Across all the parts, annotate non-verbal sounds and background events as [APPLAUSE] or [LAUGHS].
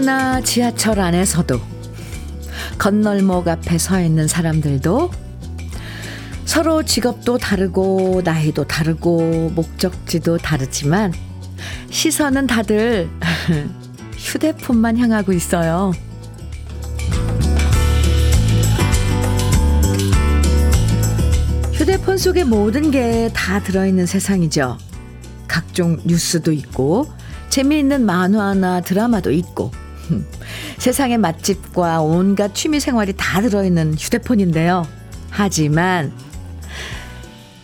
버스나 지하철 안에서도 건널목 앞에 서 있는 사람들도 서로 직업도 다르고 나이도 다르고 목적지도 다르지만 시선은 다들 [LAUGHS] 휴대폰만 향하고 있어요. 휴대폰 속에 모든 게 다 들어있는 세상이죠. 각종 뉴스도 있고, 재미있는 만화나 드라마도 있고, [LAUGHS] 세상의 맛집과 온갖 취미 생활이 다 들어있는 휴대폰인데요. 하지만,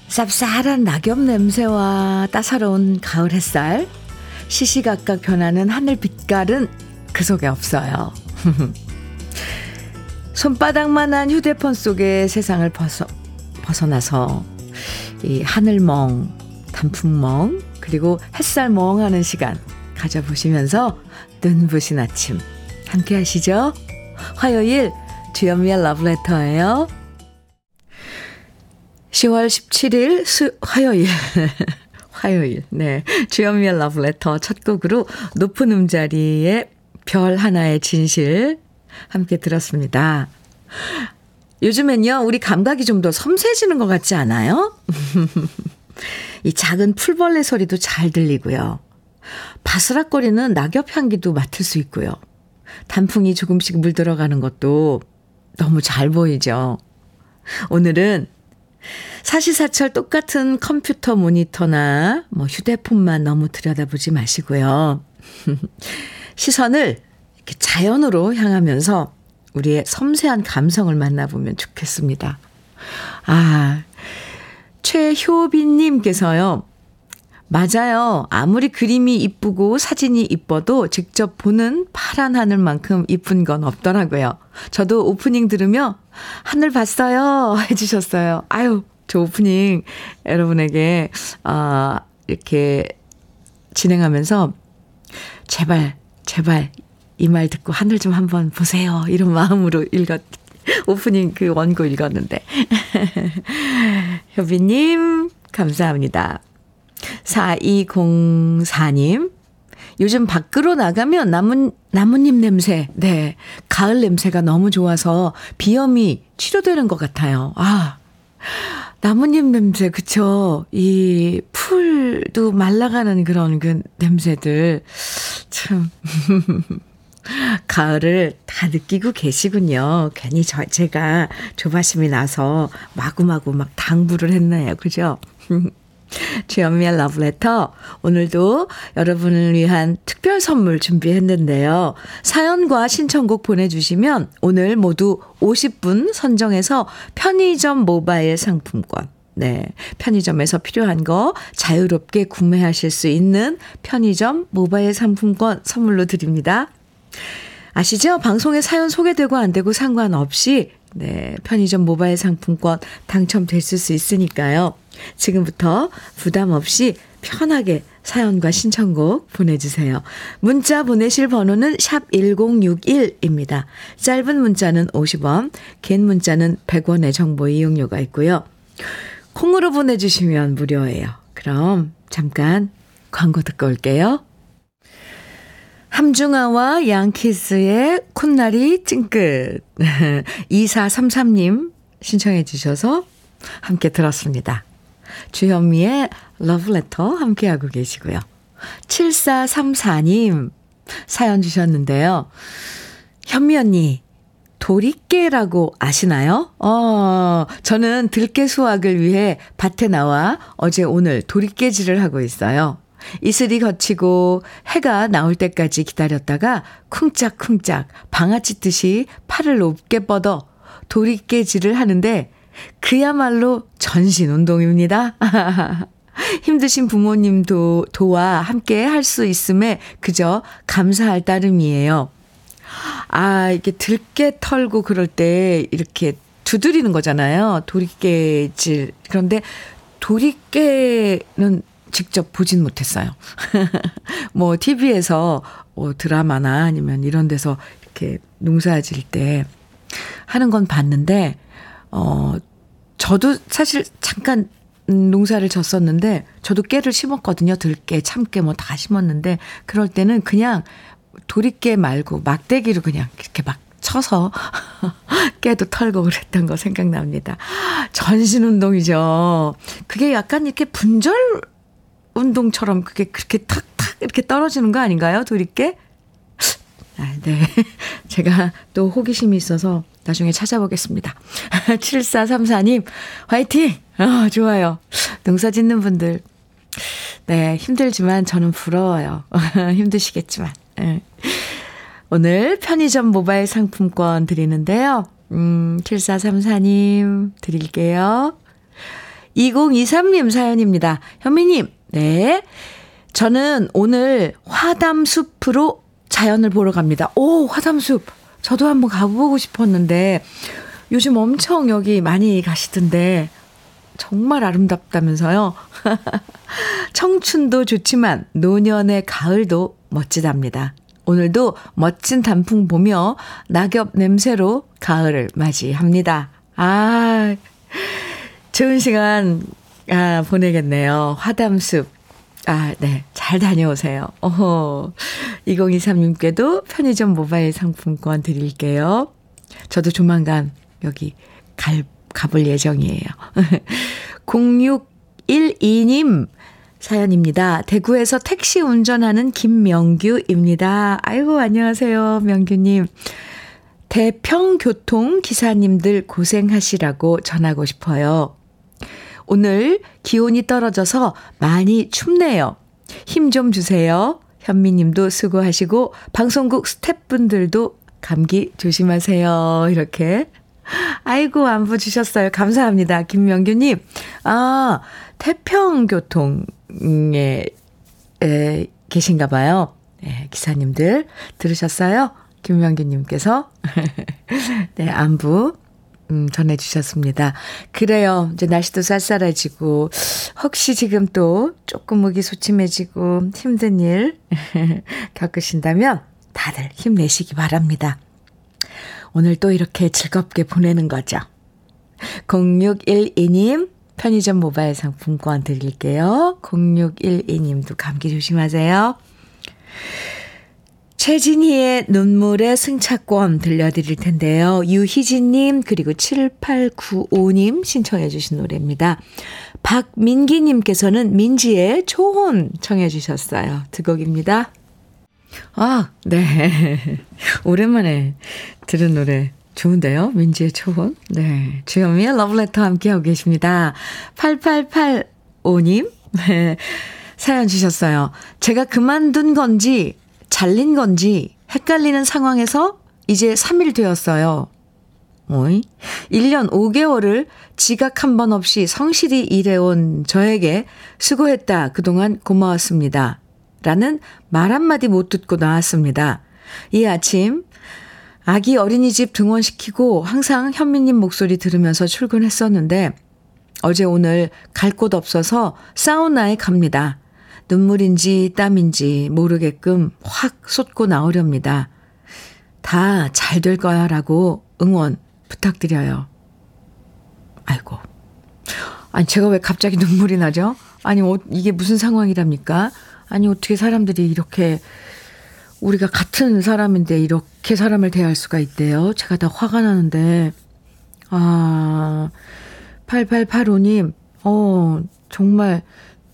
쌉쌀한 낙엽 냄새와 따사로운 가을 햇살, 시시각각 변하는 하늘 빛깔은 그 속에 없어요. [LAUGHS] 손바닥만한 휴대폰 속에 세상을 벗어, 벗어나서 이 하늘멍, 단풍멍, 그리고 햇살 멍 하는 시간 가져보시면서 눈부신 아침 함께 하시죠. 화요일 주현미의 러브레터예요. 10월 17일 수, 화요일. [LAUGHS] 화요일. 네. 주현미의 러브레터 첫 곡으로 높은 음자리에 별 하나의 진실 함께 들었습니다. 요즘엔요, 우리 감각이 좀 더 섬세해지는 것 같지 않아요? [LAUGHS] 이 작은 풀벌레 소리도 잘 들리고요. 바스락거리는 낙엽 향기도 맡을 수 있고요. 단풍이 조금씩 물들어가는 것도 너무 잘 보이죠. 오늘은 사시사철 똑같은 컴퓨터 모니터나 뭐 휴대폰만 너무 들여다보지 마시고요. [LAUGHS] 시선을 이렇게 자연으로 향하면서 우리의 섬세한 감성을 만나보면 좋겠습니다. 아, 최효빈님께서요. 맞아요. 아무리 그림이 이쁘고 사진이 이뻐도 직접 보는 파란 하늘만큼 이쁜 건 없더라고요. 저도 오프닝 들으며 하늘 봤어요. [LAUGHS] 해주셨어요. 아유, 저 오프닝 여러분에게, 아, 이렇게 진행하면서 제발, 제발 이 말 듣고 하늘 좀 한번 보세요. 이런 마음으로 읽었, 오프닝 그 원고 읽었는데. [LAUGHS] 효비님, 감사합니다. 4204님, 요즘 밖으로 나가면 나뭇, 나뭇잎 냄새, 네. 가을 냄새가 너무 좋아서 비염이 치료되는 것 같아요. 아, 나뭇잎 냄새, 그쵸. 이 풀도 말라가는 그런 그 냄새들. 참. [LAUGHS] 가을을 다 느끼고 계시군요. 괜히 저, 제가 조바심이 나서 마구마구 막 당부를 했나요? 그죠? [LAUGHS] 주연미의 러브레터. 오늘도 여러분을 위한 특별 선물 준비했는데요. 사연과 신청곡 보내주시면 오늘 모두 50분 선정해서 편의점 모바일 상품권. 네. 편의점에서 필요한 거 자유롭게 구매하실 수 있는 편의점 모바일 상품권 선물로 드립니다. 아시죠? 방송에 사연 소개되고 안 되고 상관없이 네, 편의점 모바일 상품권 당첨됐을 수 있으니까요. 지금부터 부담 없이 편하게 사연과 신청곡 보내주세요. 문자 보내실 번호는 샵 1061입니다. 짧은 문자는 50원, 긴 문자는 100원의 정보 이용료가 있고요. 콩으로 보내주시면 무료예요. 그럼 잠깐 광고 듣고 올게요. 함중아와 양키스의 콧날이 찡긋. [LAUGHS] 2433님 신청해 주셔서 함께 들었습니다. 주현미의 러브레터 함께하고 계시고요. 7434님 사연 주셨는데요. 현미 언니, 도리깨라고 아시나요? 어, 저는 들깨 수확을 위해 밭에 나와 어제 오늘 도리깨질을 하고 있어요. 이슬이 거치고 해가 나올 때까지 기다렸다가 쿵짝쿵짝 방아찌 듯이 팔을 높게 뻗어 도리깨질을 하는데 그야말로 전신 운동입니다. [LAUGHS] 힘드신 부모님도 도와 함께 할 수 있음에 그저 감사할 따름이에요. 아, 이게 들깨 털고 그럴 때 이렇게 두드리는 거잖아요. 도리깨질. 그런데 도리깨는 직접 보진 못했어요. [LAUGHS] 뭐, TV에서 뭐 드라마나 아니면 이런 데서 이렇게 농사 질 때 하는 건 봤는데, 어, 저도 사실 잠깐 농사를 졌었는데, 저도 깨를 심었거든요. 들깨, 참깨 뭐 다 심었는데, 그럴 때는 그냥 도리깨 말고 막대기로 그냥 이렇게 막 쳐서 [LAUGHS] 깨도 털고 그랬던 거 생각납니다. 전신 운동이죠. 그게 약간 이렇게 분절 운동처럼 그게 그렇게 탁탁 이렇게 떨어지는 거 아닌가요? 도리깨? 아, 네. [LAUGHS] 제가 또 호기심이 있어서 나중에 찾아보겠습니다. [LAUGHS] 7434님, 화이팅! 아, 좋아요. 농사 짓는 분들. 네, 힘들지만 저는 부러워요. [LAUGHS] 힘드시겠지만. 네. 오늘 편의점 모바일 상품권 드리는데요. 음, 7434님 드릴게요. 2023님 사연입니다. 현미님, 네. 저는 오늘 화담숲으로 자연을 보러 갑니다. 오, 화담숲. 저도 한번 가보고 싶었는데 요즘 엄청 여기 많이 가시던데 정말 아름답다면서요. [LAUGHS] 청춘도 좋지만 노년의 가을도 멋지답니다. 오늘도 멋진 단풍 보며 낙엽 냄새로 가을을 맞이합니다. 아, 좋은 시간 아, 보내겠네요. 화담숲. 아, 네. 잘 다녀오세요. 어허. 2023님께도 편의점 모바일 상품권 드릴게요. 저도 조만간 여기 갈, 가볼 예정이에요. [LAUGHS] 0612님 사연입니다. 대구에서 택시 운전하는 김명규입니다. 아이고, 안녕하세요, 명규님. 대평교통 기사님들 고생하시라고 전하고 싶어요. 오늘 기온이 떨어져서 많이 춥네요. 힘 좀 주세요. 현미님도 수고하시고 방송국 스태프분들도 감기 조심하세요. 이렇게 아이고 안부 주셨어요. 감사합니다. 김명규님. 아 태평교통에 에, 계신가 봐요. 네, 기사님들 들으셨어요? 김명규님께서 [LAUGHS] 네 안부 음, 전해주셨습니다. 그래요. 이제 날씨도 쌀쌀해지고, 혹시 지금 또 조금 목이 소침해지고 힘든 일 [LAUGHS] 겪으신다면 다들 힘내시기 바랍니다. 오늘 또 이렇게 즐겁게 보내는 거죠. 0612님, 편의점 모바일 상품권 드릴게요. 0612님도 감기 조심하세요. 최진희의 눈물의 승차권 들려드릴 텐데요. 유희진님, 그리고 7895님 신청해주신 노래입니다. 박민기님께서는 민지의 초혼 청해주셨어요. 두 곡입니다. 아, 네. [LAUGHS] 오랜만에 들은 노래. 좋은데요? 민지의 초혼. 네. 주현미의 러브레터 함께하고 계십니다. 8885님. 네. 사연 주셨어요. 제가 그만둔 건지 잘린 건지 헷갈리는 상황에서 이제 3일 되었어요. 어이? 1년 5개월을 지각 한 번 없이 성실히 일해온 저에게 수고했다. 그동안 고마웠습니다. 라는 말 한마디 못 듣고 나왔습니다. 이 아침 아기 어린이집 등원시키고 항상 현미님 목소리 들으면서 출근했었는데 어제 오늘 갈 곳 없어서 사우나에 갑니다. 눈물인지 땀인지 모르게끔 확 쏟고 나오렵니다. 다 잘 될 거야 라고 응원 부탁드려요. 아이고. 아니, 제가 왜 갑자기 눈물이 나죠? 아니, 어, 이게 무슨 상황이랍니까? 아니, 어떻게 사람들이 이렇게, 우리가 같은 사람인데 이렇게 사람을 대할 수가 있대요? 제가 다 화가 나는데. 아, 8885님, 어, 정말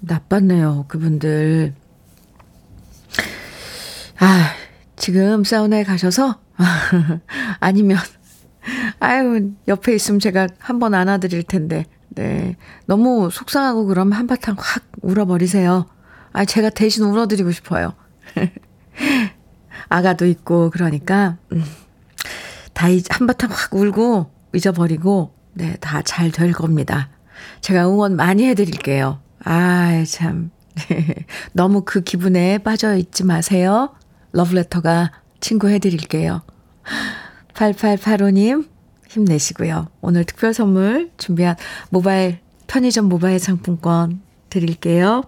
나빴네요, 그분들. 아, 지금 사우나에 가셔서, [LAUGHS] 아니면, 아유, 옆에 있으면 제가 한번 안아드릴 텐데, 네. 너무 속상하고 그러면 한바탕 확 울어버리세요. 아, 제가 대신 울어드리고 싶어요. [LAUGHS] 아가도 있고, 그러니까, 음, 다 한바탕 확 울고, 잊어버리고, 네, 다 잘 될 겁니다. 제가 응원 많이 해드릴게요. 아, 참. [LAUGHS] 너무 그 기분에 빠져 있지 마세요. 러브레터가 친구 해 드릴게요. 8885님, 힘내시고요. 오늘 특별 선물 준비한 모바일, 편의점 모바일 상품권 드릴게요.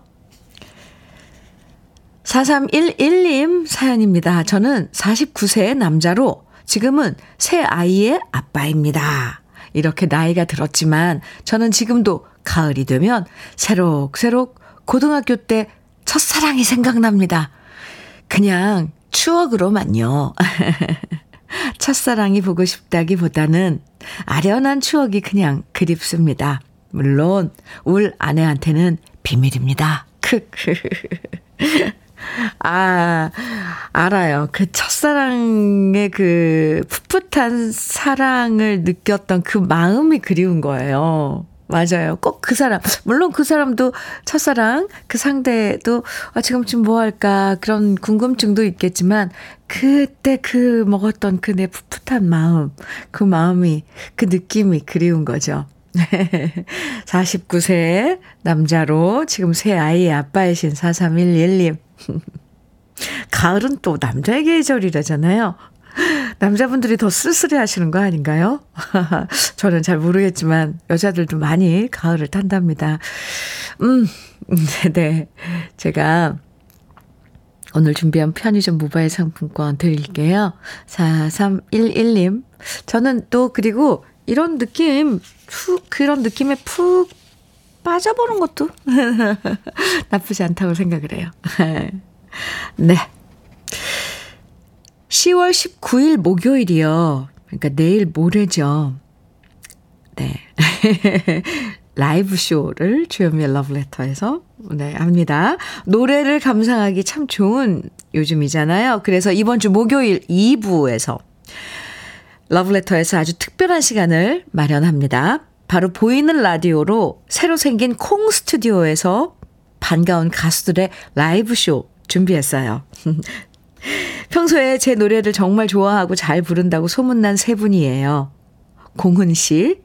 4311님 사연입니다. 저는 49세 남자로 지금은 새 아이의 아빠입니다. 이렇게 나이가 들었지만 저는 지금도 가을이 되면 새록새록 고등학교 때 첫사랑이 생각납니다. 그냥 추억으로만요. [LAUGHS] 첫사랑이 보고 싶다기 보다는 아련한 추억이 그냥 그립습니다. 물론 울 아내한테는 비밀입니다. 크크. [LAUGHS] 아, 알아요. 그 첫사랑의 그 풋풋한 사랑을 느꼈던 그 마음이 그리운 거예요. 맞아요. 꼭 그 사람. 물론 그 사람도 첫사랑, 그 상대도 아, 지금쯤 뭐 할까 그런 궁금증도 있겠지만 그때 그 먹었던 그 내 풋풋한 마음, 그 마음이, 그 느낌이 그리운 거죠. [LAUGHS] 49세 남자로 지금 새 아이의 아빠이신 4311님. [LAUGHS] 가을은 또 남자의 계절이라잖아요. 남자분들이 더 쓸쓸해 하시는 거 아닌가요? [LAUGHS] 저는 잘 모르겠지만 여자들도 많이 가을을 탄답니다. 음, 네. 제가 오늘 준비한 편의점 모바일 상품권 드릴게요. 4311님. 저는 또 그리고 이런 느낌, 푹, 그런 느낌에 푹 빠져보는 것도 [LAUGHS] 나쁘지 않다고 생각을 해요. [LAUGHS] 네. 10월 19일 목요일이요. 그러니까 내일 모레죠. 네. [LAUGHS] 라이브 쇼를 주현미의 러브레터에서 네, 합니다. 노래를 감상하기 참 좋은 요즘이잖아요. 그래서 이번 주 목요일 2부에서 러브레터에서 아주 특별한 시간을 마련합니다. 바로 보이는 라디오로 새로 생긴 콩 스튜디오에서 반가운 가수들의 라이브 쇼 준비했어요. [LAUGHS] 평소에 제 노래를 정말 좋아하고 잘 부른다고 소문난 세 분이에요. 공훈 씨,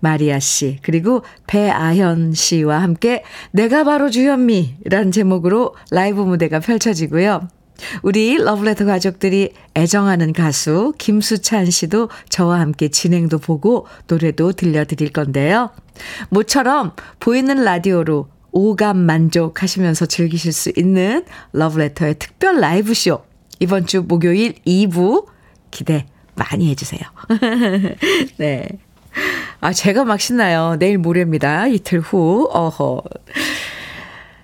마리아 씨, 그리고 배아현 씨와 함께 내가 바로 주현미란 제목으로 라이브 무대가 펼쳐지고요. 우리 러브레터 가족들이 애정하는 가수 김수찬 씨도 저와 함께 진행도 보고 노래도 들려드릴 건데요. 모처럼 보이는 라디오로 오감 만족하시면서 즐기실 수 있는 러브레터의 특별 라이브쇼. 이번 주 목요일 2부 기대 많이 해주세요. [LAUGHS] 네. 아, 제가 막 신나요. 내일 모레입니다. 이틀 후. 어허.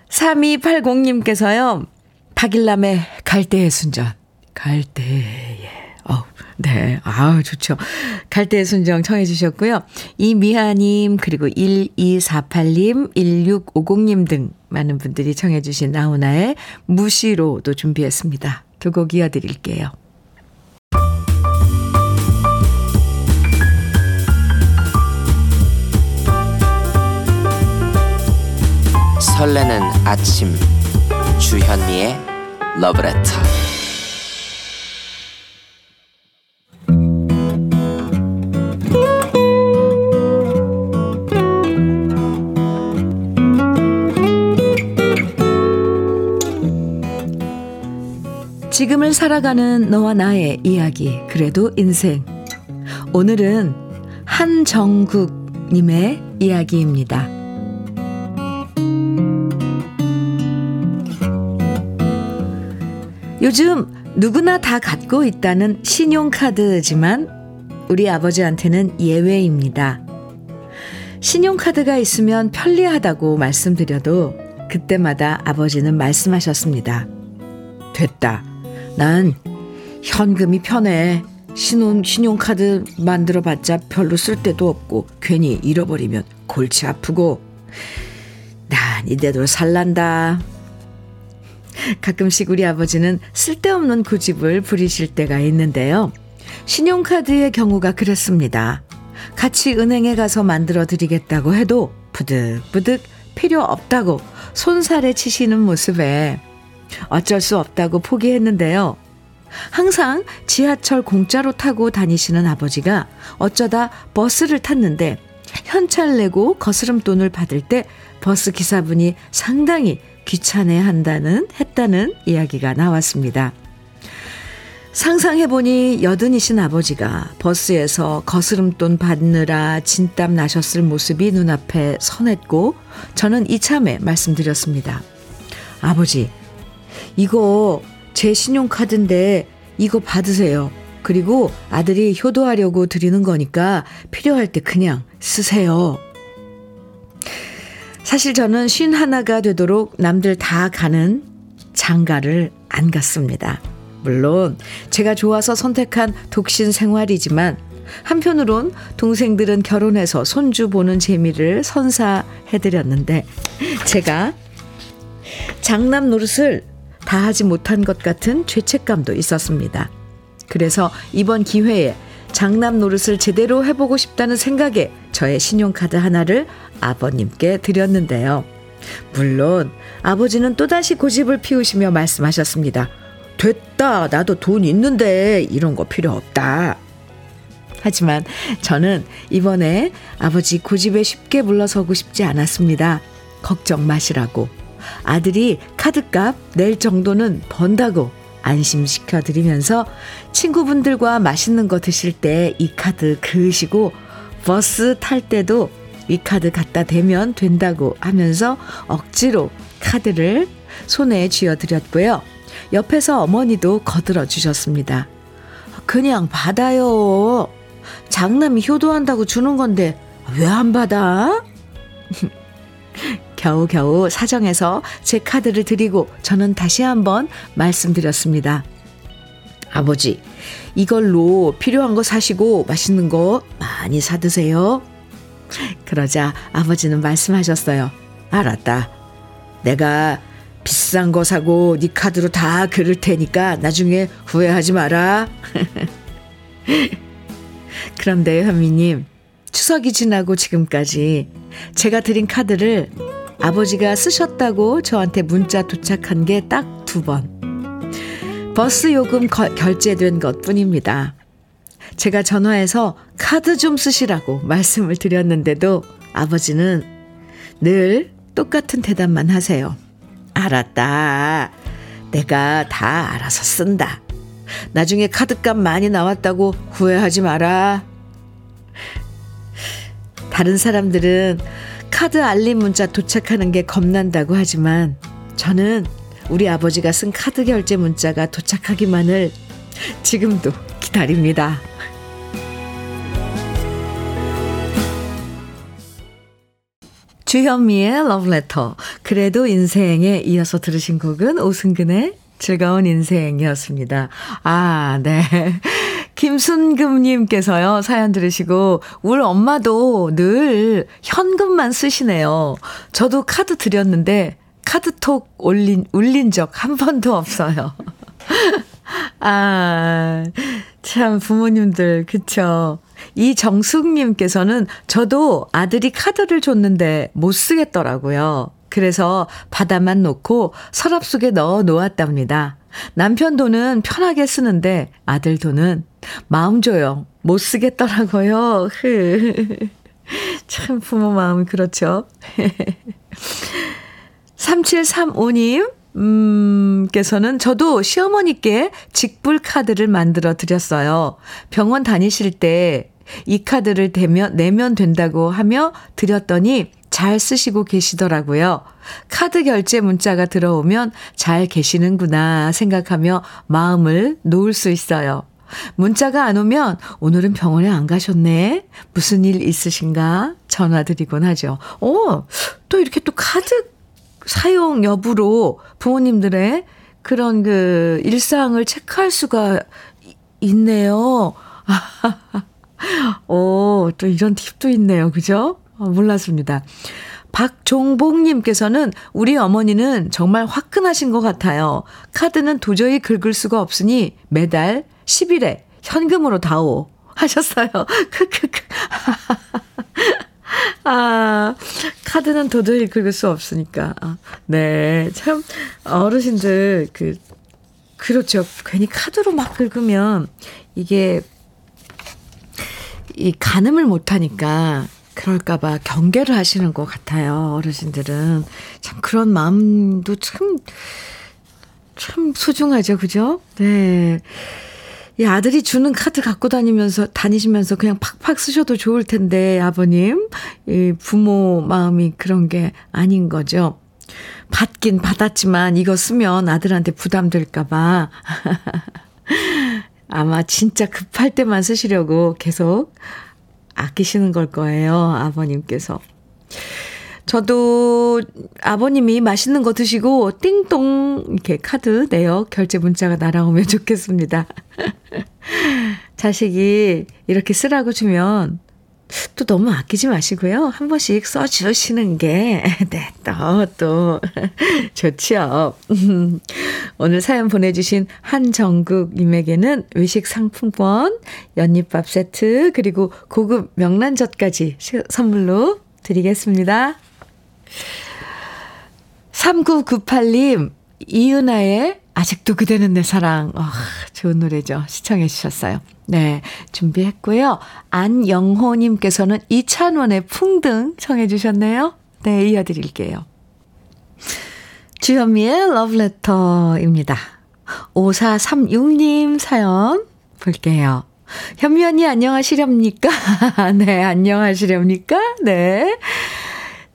3280님께서요. 박일남의 갈대의 순전. 갈대의. 어 네. 아우, 좋죠. 갈대의 순정 청해 주셨고요. 이미하님, 그리고 1248님, 1650님 등 많은 분들이 청해 주신 나훈아의 무시로도 준비했습니다. 두 곡 이어드릴게요. 설레는 아침 주현미의 러브레터 살아가는 너와 나의 이야기, 그래도 인생. 오늘은 한정국님의 이야기입니다. 요즘 누구나 다 갖고 있다는 신용카드지만 우리 아버지한테는 예외입니다. 신용카드가 있으면 편리하다고 말씀드려도 그때마다 아버지는 말씀하셨습니다. 됐다. 난 현금이 편해. 신용, 신용카드 만들어봤자 별로 쓸 데도 없고 괜히 잃어버리면 골치 아프고 난 이대로 살란다. 가끔씩 우리 아버지는 쓸데없는 고집을 부리실 때가 있는데요. 신용카드의 경우가 그렇습니다. 같이 은행에 가서 만들어 드리겠다고 해도 부득부득 필요 없다고 손살에 치시는 모습에 어쩔 수 없다고 포기했는데요. 항상 지하철 공짜로 타고 다니시는 아버지가 어쩌다 버스를 탔는데 현찰 내고 거스름 돈을 받을 때 버스 기사분이 상당히 귀찮아 한다는, 했다는 이야기가 나왔습니다. 상상해보니 여든이신 아버지가 버스에서 거스름돈 받느라 진땀 나셨을 모습이 눈앞에 선했고 저는 이참에 말씀드렸습니다. 아버지, 이거 제 신용카드인데 이거 받으세요. 그리고 아들이 효도하려고 드리는 거니까 필요할 때 그냥 쓰세요. 사실 저는 쉰 하나가 되도록 남들 다 가는 장가를 안 갔습니다. 물론 제가 좋아서 선택한 독신 생활이지만 한편으론 동생들은 결혼해서 손주 보는 재미를 선사해드렸는데 제가 장남 노릇을 다 하지 못한 것 같은 죄책감도 있었습니다. 그래서 이번 기회에 장남 노릇을 제대로 해보고 싶다는 생각에 저의 신용카드 하나를 아버님께 드렸는데요. 물론 아버지는 또다시 고집을 피우시며 말씀하셨습니다. 됐다. 나도 돈 있는데 이런 거 필요 없다. 하지만 저는 이번에 아버지 고집에 쉽게 물러서고 싶지 않았습니다. 걱정 마시라고. 아들이 카드값 낼 정도는 번다고 안심시켜 드리면서 친구분들과 맛있는 거 드실 때 이 카드 그으시고 버스 탈 때도 이 카드 갖다 대면 된다고 하면서 억지로 카드를 손에 쥐어 드렸고요. 옆에서 어머니도 거들어 주셨습니다. 그냥 받아요. 장남이 효도한다고 주는 건데 왜 안 받아? [LAUGHS] 겨우겨우 사정해서 제 카드를 드리고 저는 다시 한번 말씀드렸습니다. 아버지, 이걸로 필요한 거 사시고 맛있는 거 많이 사드세요. 그러자 아버지는 말씀하셨어요. 알았다. 내가 비싼 거 사고 네 카드로 다 그릴 테니까 나중에 후회하지 마라. [LAUGHS] 그런데 현미님, 추석이 지나고 지금까지 제가 드린 카드를 아버지가 쓰셨다고 저한테 문자 도착한 게 딱 두 번. 버스 요금 거, 결제된 것 뿐입니다. 제가 전화해서 카드 좀 쓰시라고 말씀을 드렸는데도 아버지는 늘 똑같은 대답만 하세요. 알았다. 내가 다 알아서 쓴다. 나중에 카드값 많이 나왔다고 후회하지 마라. 다른 사람들은 카드 알림 문자 도착하는 게 겁난다고 하지만 저는 우리 아버지가 쓴 카드 결제 문자가 도착하기만을 지금도 기다립니다. 주현미의 러브레터. 그래도 인생에 이어서 들으신 곡은 오승근의 즐거운 인생이었습니다. 아, 네. 김순금님께서요, 사연 들으시고, 우리 엄마도 늘 현금만 쓰시네요. 저도 카드 드렸는데, 카드톡 올린, 울린 적 한 번도 없어요. [LAUGHS] 아, 참, 부모님들, 그쵸. 이정숙님께서는 저도 아들이 카드를 줬는데 못 쓰겠더라고요. 그래서 바다만 놓고 서랍 속에 넣어 놓았답니다. 남편 돈은 편하게 쓰는데 아들 돈은 마음 줘요. 못 쓰겠더라고요. [LAUGHS] 참 부모 마음이 그렇죠. 3735님, 음, 께서는 저도 시어머니께 직불 카드를 만들어 드렸어요. 병원 다니실 때 이 카드를 대면, 내면 된다고 하며 드렸더니 잘 쓰시고 계시더라고요. 카드 결제 문자가 들어오면 잘 계시는구나 생각하며 마음을 놓을 수 있어요. 문자가 안 오면 오늘은 병원에 안 가셨네? 무슨 일 있으신가? 전화드리곤 하죠. 어, 또 이렇게 또 카드 사용 여부로 부모님들의 그런 그 일상을 체크할 수가 있네요. [LAUGHS] 오, 또 이런 팁도 있네요. 그죠? 어, 몰랐습니다. 박종복님께서는 우리 어머니는 정말 화끈하신 것 같아요. 카드는 도저히 긁을 수가 없으니 매달 10일에 현금으로 다오. 하셨어요. [LAUGHS] 크크크. 아, 카드는 도저히 긁을 수 없으니까. 아, 네. 참, 어르신들, 그, 그렇죠. 괜히 카드로 막 긁으면 이게, 이 가늠을 못하니까 그럴까봐 경계를 하시는 것 같아요. 어르신들은. 참 그런 마음도 참, 참 소중하죠. 그죠? 네. 이 아들이 주는 카드 갖고 다니면서, 다니시면서 그냥 팍팍 쓰셔도 좋을 텐데, 아버님. 이 부모 마음이 그런 게 아닌 거죠. 받긴 받았지만 이거 쓰면 아들한테 부담될까봐. [LAUGHS] 아마 진짜 급할 때만 쓰시려고 계속 아끼시는 걸 거예요. 아버님께서. 저도 아버님이 맛있는 거 드시고 띵동 이렇게 카드 내요. 결제 문자가 날아오면 [LAUGHS] 좋겠습니다. 자식이 이렇게 쓰라고 주면 또 너무 아끼지 마시고요. 한 번씩 써주시는 게, [LAUGHS] 네, 또, 또, [LAUGHS] 좋지요. [LAUGHS] 오늘 사연 보내주신 한정국님에게는 외식 상품권, 연잎밥 세트, 그리고 고급 명란젓까지 선물로 드리겠습니다. 3998님, 이은아의 아직도 그대는 내 사랑. 어, 좋은 노래죠. 시청해 주셨어요. 네, 준비했고요. 안영호님께서는 이찬원의 풍등 청해 주셨네요. 네, 이어드릴게요. 주현미의 러브레터입니다. 5436님 사연 볼게요. 현미 언니 안녕하시렵니까? [LAUGHS] 네, 안녕하시렵니까? 네.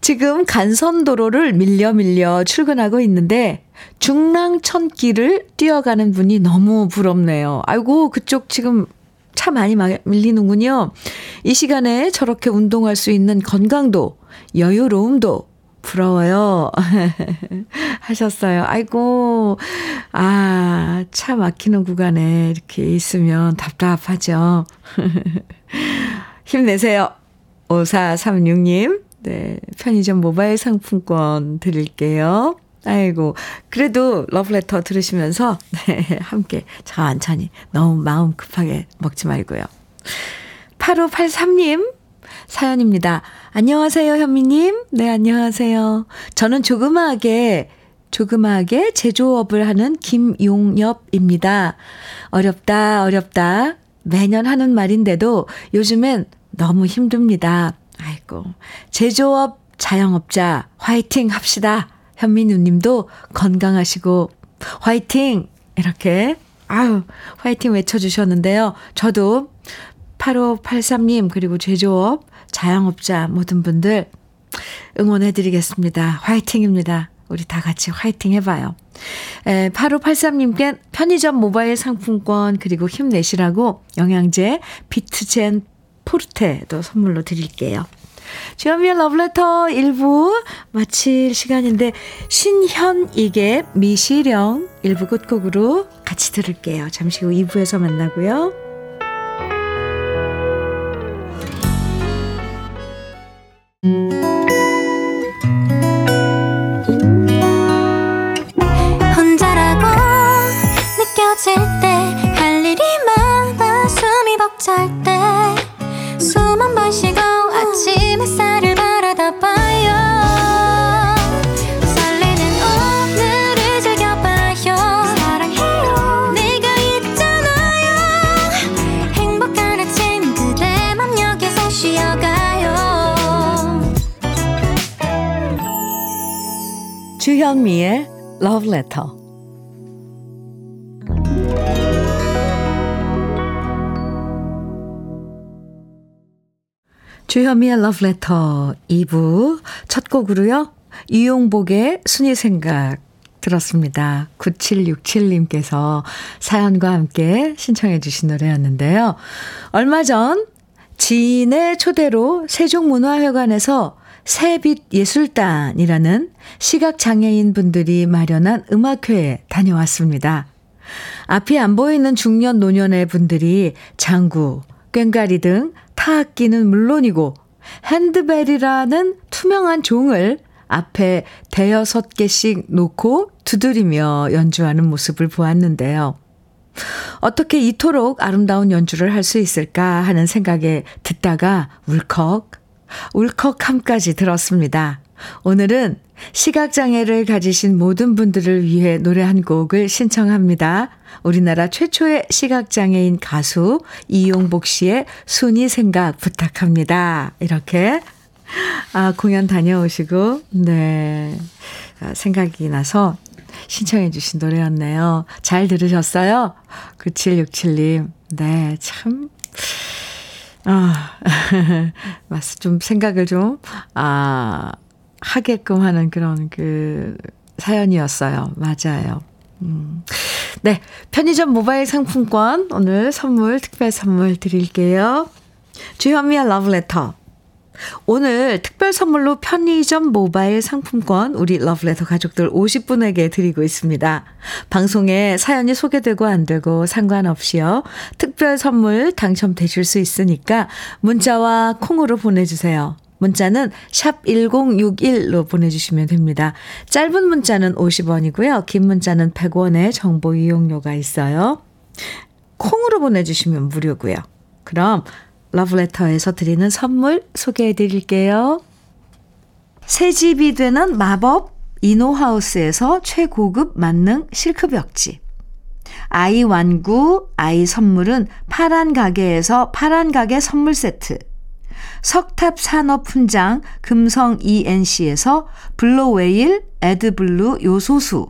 지금 간선도로를 밀려 밀려 출근하고 있는데 중랑천길을 뛰어가는 분이 너무 부럽네요. 아이고, 그쪽 지금 차 많이 밀리는군요. 이 시간에 저렇게 운동할 수 있는 건강도, 여유로움도 부러워요. [LAUGHS] 하셨어요. 아이고, 아, 차 막히는 구간에 이렇게 있으면 답답하죠. [LAUGHS] 힘내세요. 5436님. 네, 편의점 모바일 상품권 드릴게요. 아이고, 그래도 러브레터 들으시면서, 네, 함께 천천히, 너무 마음 급하게 먹지 말고요. 8583님, 사연입니다. 안녕하세요, 현미님. 네, 안녕하세요. 저는 조그마하게, 조그마하게 제조업을 하는 김용엽입니다. 어렵다, 어렵다. 매년 하는 말인데도 요즘엔 너무 힘듭니다. 아이고, 제조업, 자영업자, 화이팅 합시다. 현미 누님도 건강하시고 화이팅! 이렇게 아유 화이팅 외쳐주셨는데요. 저도 8583님 그리고 제조업 자영업자 모든 분들 응원해드리겠습니다. 화이팅입니다. 우리 다 같이 화이팅 해봐요. 에, 8583님께 편의점 모바일 상품권 그리고 힘내시라고 영양제 비트젠 포르테도 선물로 드릴게요. 주현미의 러브레터 1부 마칠 시간인데 신현익의 미시령 1부 끝곡으로 같이 들을게요. 잠시 후 2부에서 만나고요. Love Letter. 주현미의 Love Letter 2부 첫 곡으로요. 이용복의 순위 생각 들었습니다. 9767님께서 사연과 함께 신청해 주신 노래였는데요. 얼마 전 지인의 초대로 세종문화회관에서 새빛 예술단이라는 시각장애인 분들이 마련한 음악회에 다녀왔습니다. 앞이 안 보이는 중년 노년의 분들이 장구, 꽹가리 등 타악기는 물론이고 핸드벨이라는 투명한 종을 앞에 대여섯 개씩 놓고 두드리며 연주하는 모습을 보았는데요. 어떻게 이토록 아름다운 연주를 할 수 있을까 하는 생각에 듣다가 울컥, 울컥함까지 들었습니다. 오늘은 시각장애를 가지신 모든 분들을 위해 노래 한 곡을 신청합니다. 우리나라 최초의 시각장애인 가수 이용복 씨의 순이 생각 부탁합니다. 이렇게 아, 공연 다녀오시고, 네. 아, 생각이 나서 신청해 주신 노래였네요. 잘 들으셨어요? 9767님. 네, 참. 아, [LAUGHS] 맞어. 좀 생각을 좀, 아, 하게끔 하는 그런 그 사연이었어요. 맞아요. 음. 네. 편의점 모바일 상품권 오늘 선물, 특별 선물 드릴게요. 주현미의 러브레터. 오늘 특별 선물로 편의점 모바일 상품권 우리 러브레터 가족들 50분에게 드리고 있습니다. 방송에 사연이 소개되고 안 되고 상관없이요. 특별 선물 당첨되실 수 있으니까 문자와 콩으로 보내주세요. 문자는 샵 1061로 보내주시면 됩니다. 짧은 문자는 50원이고요. 긴 문자는 100원의 정보 이용료가 있어요. 콩으로 보내주시면 무료고요. 그럼 러브레터에서 드리는 선물 소개해 드릴게요. 새 집이 되는 마법 이노하우스에서 최고급 만능 실크벽지. 아이 완구, 아이 선물은 파란 가게에서 파란 가게 선물 세트. 석탑 산업 훈장 금성 ENC에서 블로웨일 에드블루 요소수.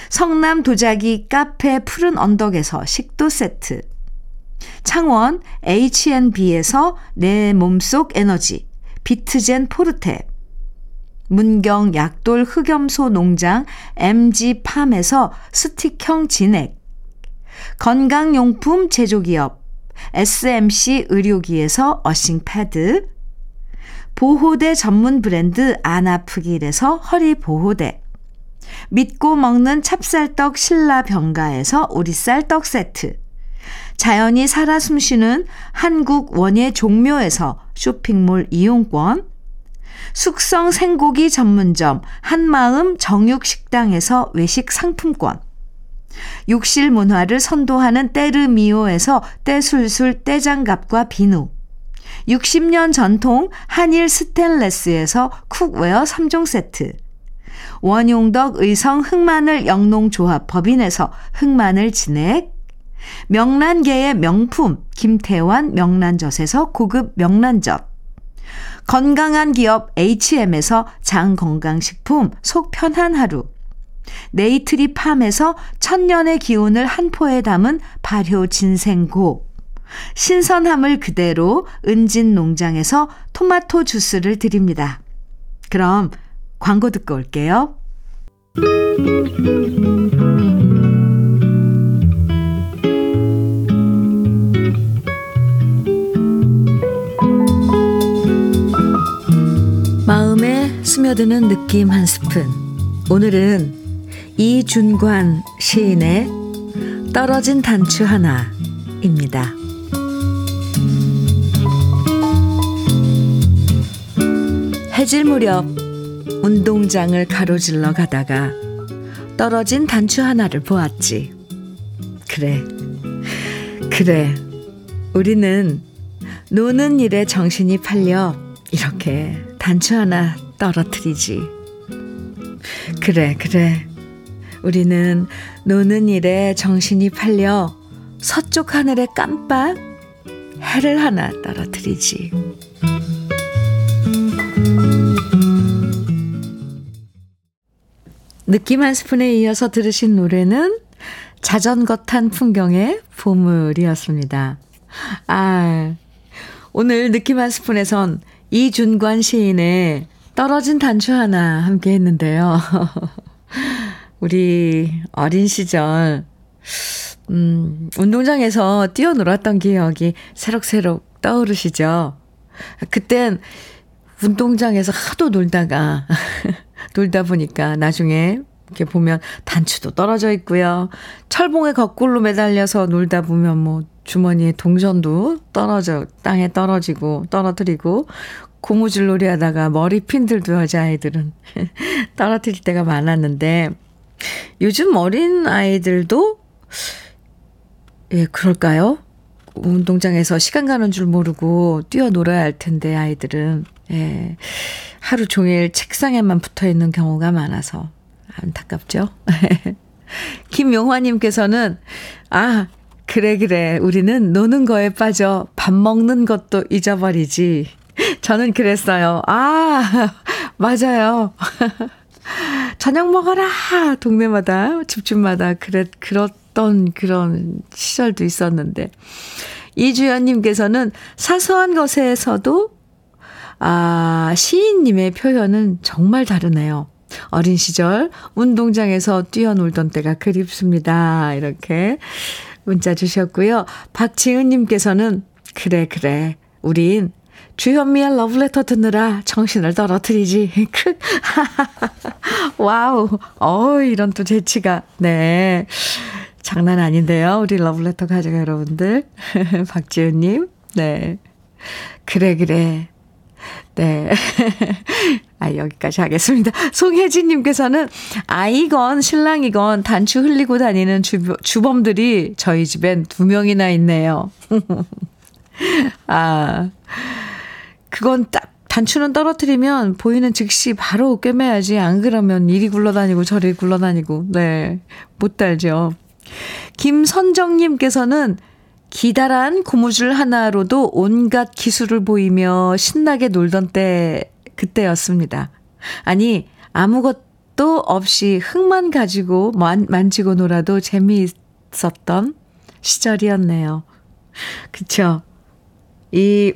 성남 도자기 카페 푸른 언덕에서 식도 세트. 창원 H&B에서 내 몸속 에너지 비트젠 포르테. 문경 약돌 흑염소 농장 MG팜에서 스틱형 진액. 건강용품 제조기업 SMC 의료기에서 어싱 패드. 보호대 전문 브랜드 아나프길에서 허리 보호대. 믿고 먹는 찹쌀떡 신라 병가에서 오리쌀 떡 세트. 자연이 살아 숨쉬는 한국 원예 종묘에서 쇼핑몰 이용권. 숙성 생고기 전문점 한마음 정육식당에서 외식 상품권. 욕실 문화를 선도하는 때르미오에서 때술술 때장갑과 비누. 60년 전통 한일 스텐레스에서 cookware 3종 세트. 원용덕 의성 흑마늘 영농조합 법인에서 흑마늘 진액. 명란계의 명품 김태환 명란젓에서 고급 명란젓. 건강한 기업 H&M에서 장건강식품 속 편한 하루. 네이트리 팜에서 천년의 기운을 한 포에 담은 발효 진생고. 신선함을 그대로 은진 농장에서 토마토 주스를 드립니다. 그럼 광고 듣고 올게요. 마음에 스며드는 느낌 한 스푼. 오늘은 이준관 시인의 떨어진 단추 하나입니다. 해질 무렵 운동장을 가로질러 가다가 떨어진 단추 하나를 보았지. 그래, 그래. 우리는 노는 일에 정신이 팔려 이렇게 단추 하나 떨어뜨리지. 그래, 그래. 우리는 노는 일에 정신이 팔려 서쪽 하늘에 깜빡 해를 하나 떨어뜨리지. 느낌 한 스푼에 이어서 들으신 노래는 자전거 탄 풍경의 보물이었습니다. 아, 오늘 느낌 한 스푼에선 이준관 시인의 떨어진 단추 하나 함께 했는데요. [LAUGHS] 우리 어린 시절, 음, 운동장에서 뛰어놀았던 기억이 새록새록 떠오르시죠? 그땐 운동장에서 하도 놀다가, [LAUGHS] 놀다 보니까 나중에 이렇게 보면 단추도 떨어져 있고요. 철봉에 거꾸로 매달려서 놀다 보면 뭐 주머니에 동전도 떨어져, 땅에 떨어지고, 떨어뜨리고, 고무줄 놀이 하다가 머리 핀들도 여자아이들은 [LAUGHS] 떨어뜨릴 때가 많았는데, 요즘 어린 아이들도, 예, 그럴까요? 운동장에서 시간 가는 줄 모르고 뛰어놀아야 할 텐데, 아이들은. 예. 하루 종일 책상에만 붙어 있는 경우가 많아서 안타깝죠. [LAUGHS] 김용화님께서는, 아, 그래, 그래. 우리는 노는 거에 빠져 밥 먹는 것도 잊어버리지. 저는 그랬어요. 아, [LAUGHS] 맞아요. [LAUGHS] 저녁 먹어라! 동네마다, 집집마다 그랬, 그렇던 그런 시절도 있었는데. 이주연님께서는 사소한 것에서도, 아, 시인님의 표현은 정말 다르네요. 어린 시절 운동장에서 뛰어놀던 때가 그립습니다. 이렇게 문자 주셨고요. 박지은님께서는, 그래, 그래. 우린 주현미의 러브레터 듣느라 정신을 떨어뜨리지. [LAUGHS] wow. 어 이런 또 재치가. 네. 장난 아닌데요. 우리 러브레터 가족 여러분들. [LAUGHS] 박지은님. 네. 그래, 그래. 네. [LAUGHS] 아, 여기까지 하겠습니다. 송혜진님께서는 아이건 신랑이건 단추 흘리고 다니는 주, 주범들이 저희 집엔 두 명이나 있네요. [LAUGHS] 아, 그건 딱 단추는 떨어뜨리면 보이는 즉시 바로 꿰매야지. 안 그러면 이리 굴러다니고 저리 굴러다니고. 네. 못 달죠. 김선정님께서는 기다란 고무줄 하나로도 온갖 기술을 보이며 신나게 놀던 때, 그때였습니다. 아니, 아무것도 없이 흙만 가지고 만, 만지고 놀아도 재미있었던 시절이었네요. 그쵸? 이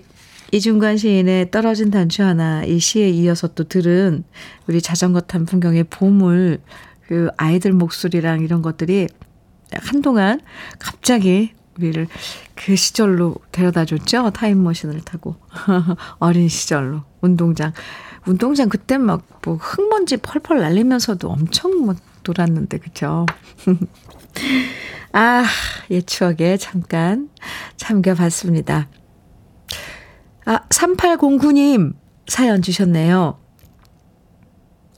이중관 시인의 떨어진 단추 하나 이 시에 이어서 또 들은 우리 자전거 탄 풍경의 보물 그 아이들 목소리랑 이런 것들이 한동안 갑자기 우리를 그 시절로 데려다 줬죠. 타임머신을 타고. [LAUGHS] 어린 시절로. 운동장. 운동장 그때 막 뭐 흙먼지 펄펄 날리면서도 엄청 막 놀았는데, 그죠? [LAUGHS] 아, 옛 추억에 잠깐 참겨봤습니다. 아, 3809님 사연 주셨네요.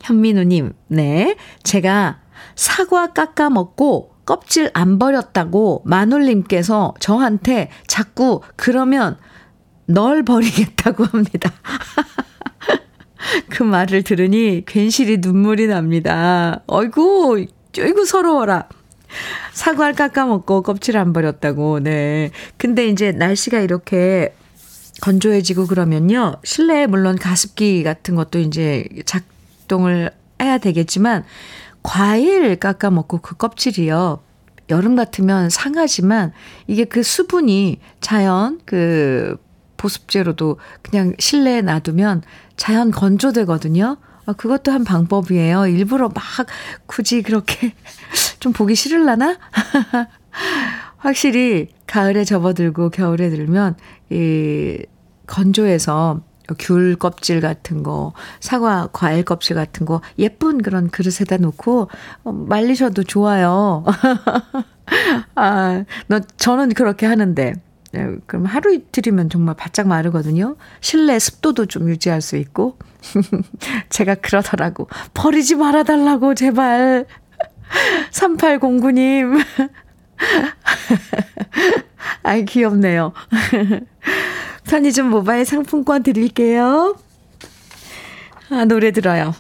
현민우님, 네. 제가 사과 깎아 먹고 껍질 안 버렸다고 마눌님께서 저한테 자꾸 그러면 널 버리겠다고 합니다. [LAUGHS] 그 말을 들으니 괜시리 눈물이 납니다. 어이구, 어이구 서러워라. 사과를 깎아 먹고 껍질 안 버렸다고, 네. 근데 이제 날씨가 이렇게 건조해지고 그러면요. 실내에 물론 가습기 같은 것도 이제 작동을 해야 되겠지만 과일 깎아 먹고 그 껍질이요. 여름 같으면 상하지만 이게 그 수분이 자연 그 보습제로도 그냥 실내에 놔두면 자연 건조되거든요. 아, 그것도 한 방법이에요. 일부러 막 굳이 그렇게 [LAUGHS] 좀 보기 싫을라나? [LAUGHS] 확실히 가을에 접어들고 겨울에 들면 이 건조해서 귤 껍질 같은 거, 사과 과일 껍질 같은 거 예쁜 그런 그릇에다 놓고 어, 말리셔도 좋아요. [LAUGHS] 아, 너 저는 그렇게 하는데. 네, 그럼 하루 이틀이면 정말 바짝 마르거든요. 실내 습도도 좀 유지할 수 있고. [LAUGHS] 제가 그러더라고. 버리지 말아달라고, 제발. [LAUGHS] 3809님. 아이, 귀엽네요. 편의점 모바일 상품권 드릴게요. 아, 노래 들어요.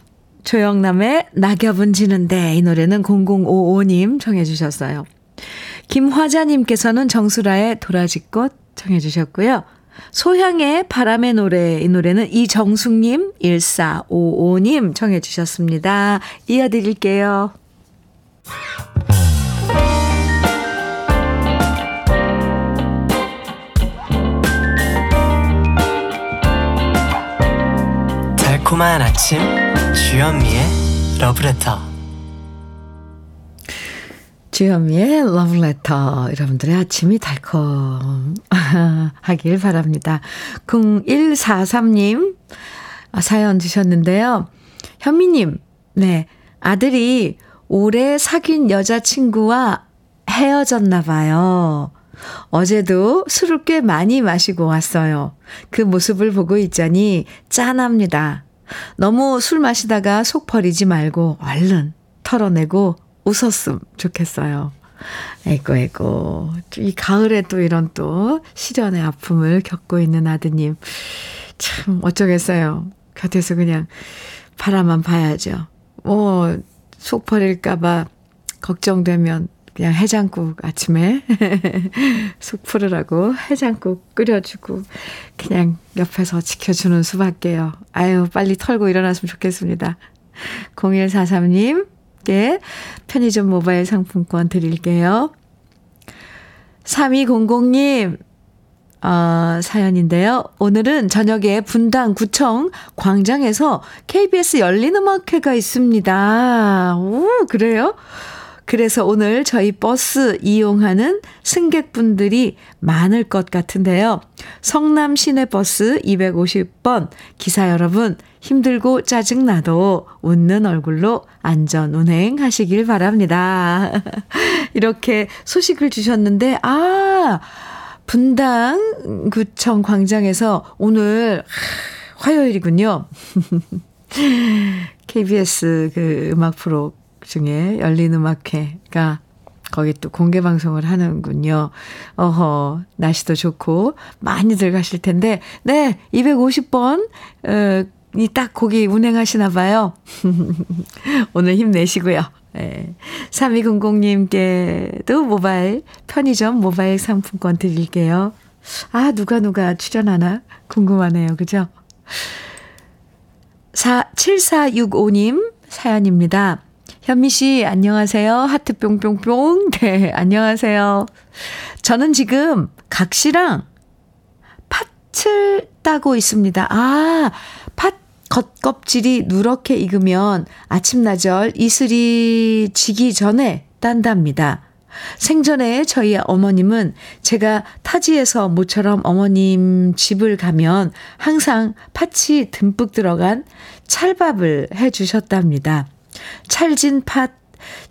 조영남의 낙엽은 지는데 이 노래는 0055님 청해 주셨어요. 김화자 님께서는 정수라의 도라지꽃 청해 주셨고요. 소향의 바람의 노래 이 노래는 이정숙 님 1455님 청해 주셨습니다. 이어 드릴게요. 달콤한 아침 주현미의 러브레터 주현미의 러브레터 여러분들의 아침이 달콤 하길 바랍니다. 0143님 사연 주셨는데요. 현미님 네 아들이 올해 사귄 여자친구와 헤어졌나 봐요. 어제도 술을 꽤 많이 마시고 왔어요. 그 모습을 보고 있자니 짠합니다. 너무 술 마시다가 속 버리지 말고 얼른 털어내고 웃었음 좋겠어요. 에고, 에고. 이 가을에 또 이런 또 시련의 아픔을 겪고 있는 아드님. 참, 어쩌겠어요. 곁에서 그냥 바라만 봐야죠. 뭐, 속 버릴까봐 걱정되면 그냥 해장국 아침에 [LAUGHS] 속 풀으라고 해장국 끓여주고 그냥 옆에서 지켜주는 수밖에요. 아유, 빨리 털고 일어났으면 좋겠습니다. 0143님께 편의점 모바일 상품권 드릴게요. 3200님, 어, 사연인데요. 오늘은 저녁에 분당 구청 광장에서 KBS 열린 음악회가 있습니다. 오, 그래요? 그래서 오늘 저희 버스 이용하는 승객분들이 많을 것 같은데요. 성남 시내버스 250번 기사 여러분 힘들고 짜증나도 웃는 얼굴로 안전 운행하시길 바랍니다. [LAUGHS] 이렇게 소식을 주셨는데 아 분당 구청 광장에서 오늘 화요일이군요. [LAUGHS] KBS 그 음악 프로 중에 열린 음악회가 거기 또 공개 방송을 하는군요. 어허, 날씨도 좋고 많이들 가실 텐데, 네, 250번, 어, 이딱 거기 운행하시나 봐요. [LAUGHS] 오늘 힘내시고요. 네. 3200님께도 모바일, 편의점 모바일 상품권 드릴게요. 아, 누가 누가 출연하나? 궁금하네요. 그죠? 4, 7465님 사연입니다. 현미 씨, 안녕하세요. 하트 뿅뿅뿅. [LAUGHS] 네, 안녕하세요. 저는 지금 각시랑 팥을 따고 있습니다. 아, 팥 겉껍질이 누렇게 익으면 아침나절 이슬이 지기 전에 딴답니다. 생전에 저희 어머님은 제가 타지에서 모처럼 어머님 집을 가면 항상 팥이 듬뿍 들어간 찰밥을 해 주셨답니다. 찰진 팥,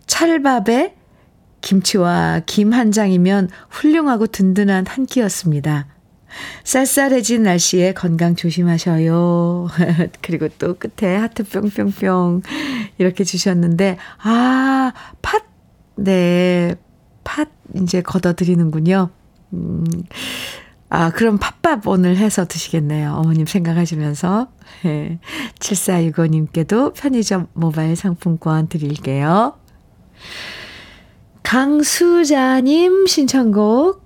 찰밥에 김치와 김 한 장이면 훌륭하고 든든한 한 끼였습니다. 쌀쌀해진 날씨에 건강 조심하셔요. [LAUGHS] 그리고 또 끝에 하트 뿅뿅뿅 이렇게 주셨는데, 아, 팥, 네, 팥 이제 걷어드리는군요. 음, 아, 그럼 팥밥 오늘 해서 드시겠네요. 어머님 생각하시면서. 네. 7465님께도 편의점 모바일 상품권 드릴게요. 강수자님 신청곡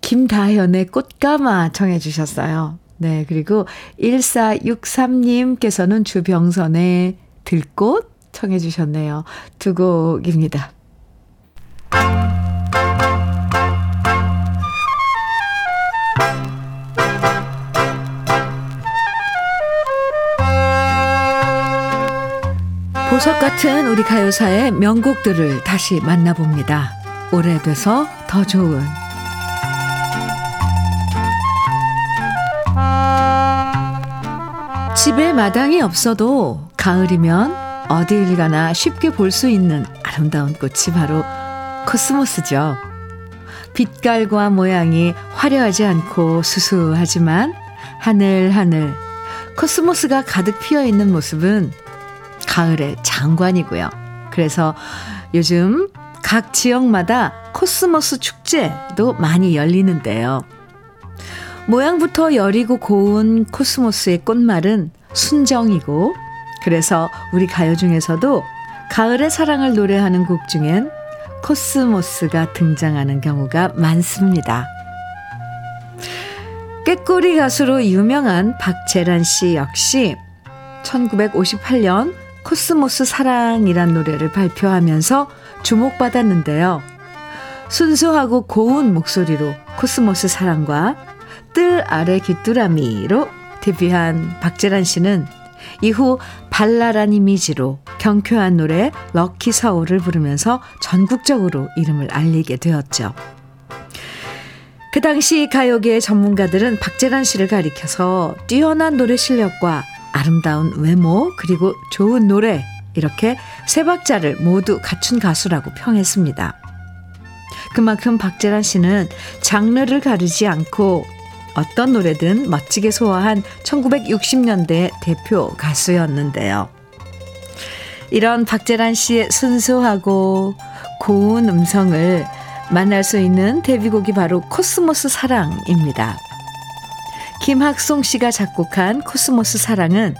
김다현의 꽃가마 청해 주셨어요. 네, 그리고 1463님께서는 주병선의 들꽃 청해 주셨네요. 두 곡입니다. 보석 같은 우리 가요사의 명곡들을 다시 만나봅니다. 오래돼서 더 좋은 집에 마당이 없어도 가을이면 어디를 가나 쉽게 볼 수 있는 아름다운 꽃이 바로 코스모스죠. 빛깔과 모양이 화려하지 않고 수수하지만 하늘하늘 코스모스가 가득 피어 있는 모습은 가을의 장관이고요. 그래서 요즘 각 지역마다 코스모스 축제도 많이 열리는데요. 모양부터 여리고 고운 코스모스의 꽃말은 순정이고 그래서 우리 가요 중에서도 가을의 사랑을 노래하는 곡 중엔 코스모스가 등장하는 경우가 많습니다. 꾀꼬리 가수로 유명한 박재란 씨 역시 1958년 코스모스 사랑이란 노래를 발표하면서 주목받았는데요. 순수하고 고운 목소리로 코스모스 사랑과 뜰 아래 귀뚜라미로 데뷔한 박재란 씨는 이후 발랄한 이미지로 경쾌한 노래 럭키 서울을 부르면서 전국적으로 이름을 알리게 되었죠. 그 당시 가요계 전문가들은 박재란 씨를 가리켜서 뛰어난 노래 실력과 아름다운 외모, 그리고 좋은 노래, 이렇게 세 박자를 모두 갖춘 가수라고 평했습니다. 그만큼 박재란 씨는 장르를 가르지 않고 어떤 노래든 멋지게 소화한 1960년대 대표 가수였는데요. 이런 박재란 씨의 순수하고 고운 음성을 만날 수 있는 데뷔곡이 바로 코스모스 사랑입니다. 김학송 씨가 작곡한 코스모스 사랑은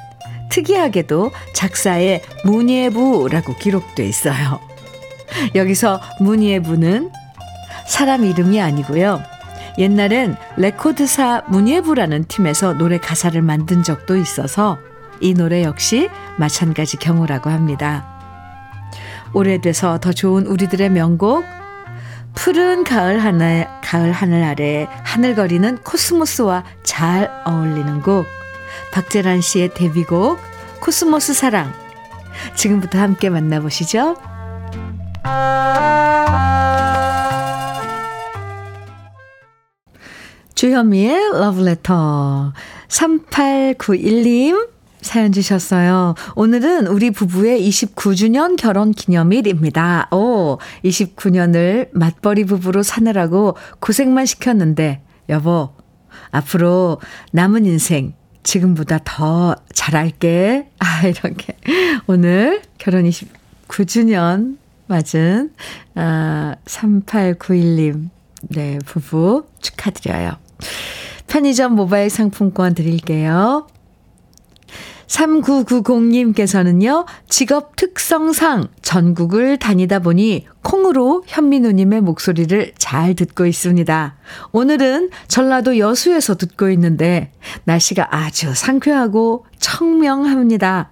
특이하게도 작사에 문예부라고 기록돼 있어요. 여기서 문예부는 사람 이름이 아니고요. 옛날엔 레코드사 문예부라는 팀에서 노래 가사를 만든 적도 있어서 이 노래 역시 마찬가지 경우라고 합니다. 오래돼서 더 좋은 우리들의 명곡 푸른 가을 하늘 가을 하늘 아래 하늘거리는 코스모스와 잘 어울리는 곡. 박재란 씨의 데뷔곡 코스모스 사랑. 지금부터 함께 만나보시죠. 주현미의 러브레터 3891님 사연 주셨어요. 오늘은 우리 부부의 29주년 결혼 기념일입니다. 오, 29년을 맞벌이 부부로 사느라고 고생만 시켰는데, 여보, 앞으로 남은 인생 지금보다 더 잘할게. 아, 이렇게. 오늘 결혼 29주년 맞은, 아, 3891님, 네, 부부 축하드려요. 편의점 모바일 상품권 드릴게요. 3990님께서는요, 직업 특성상 전국을 다니다 보니 콩으로 현민우님의 목소리를 잘 듣고 있습니다. 오늘은 전라도 여수에서 듣고 있는데, 날씨가 아주 상쾌하고 청명합니다.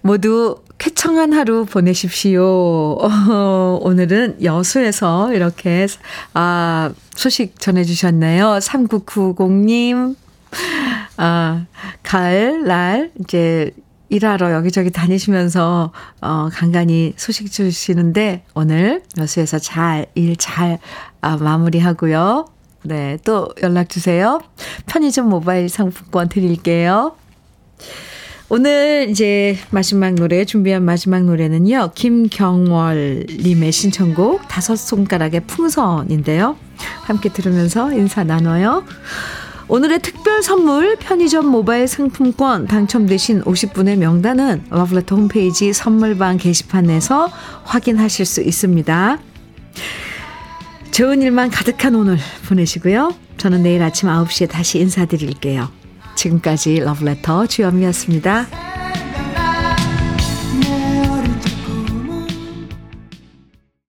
모두 쾌청한 하루 보내십시오. 어, [LAUGHS] 오늘은 여수에서 이렇게, 아, 소식 전해주셨네요. 3990님. 아, 가을, 날, 이제, 일하러 여기저기 다니시면서, 어, 간간히 소식 주시는데, 오늘 여수에서 잘, 일 잘, 아, 마무리하고요. 네, 또 연락 주세요. 편의점 모바일 상품권 드릴게요. 오늘 이제 마지막 노래, 준비한 마지막 노래는요, 김경월 님의 신청곡, 다섯 손가락의 풍선인데요. 함께 들으면서 인사 나눠요. 오늘의 특별 선물 편의점 모바일 상품권 당첨되신 50분의 명단은 러블레터 홈페이지 선물방 게시판에서 확인하실 수 있습니다. 좋은 일만 가득한 오늘 보내시고요. 저는 내일 아침 9시에 다시 인사드릴게요. 지금까지 러블레터 주현미였습니다.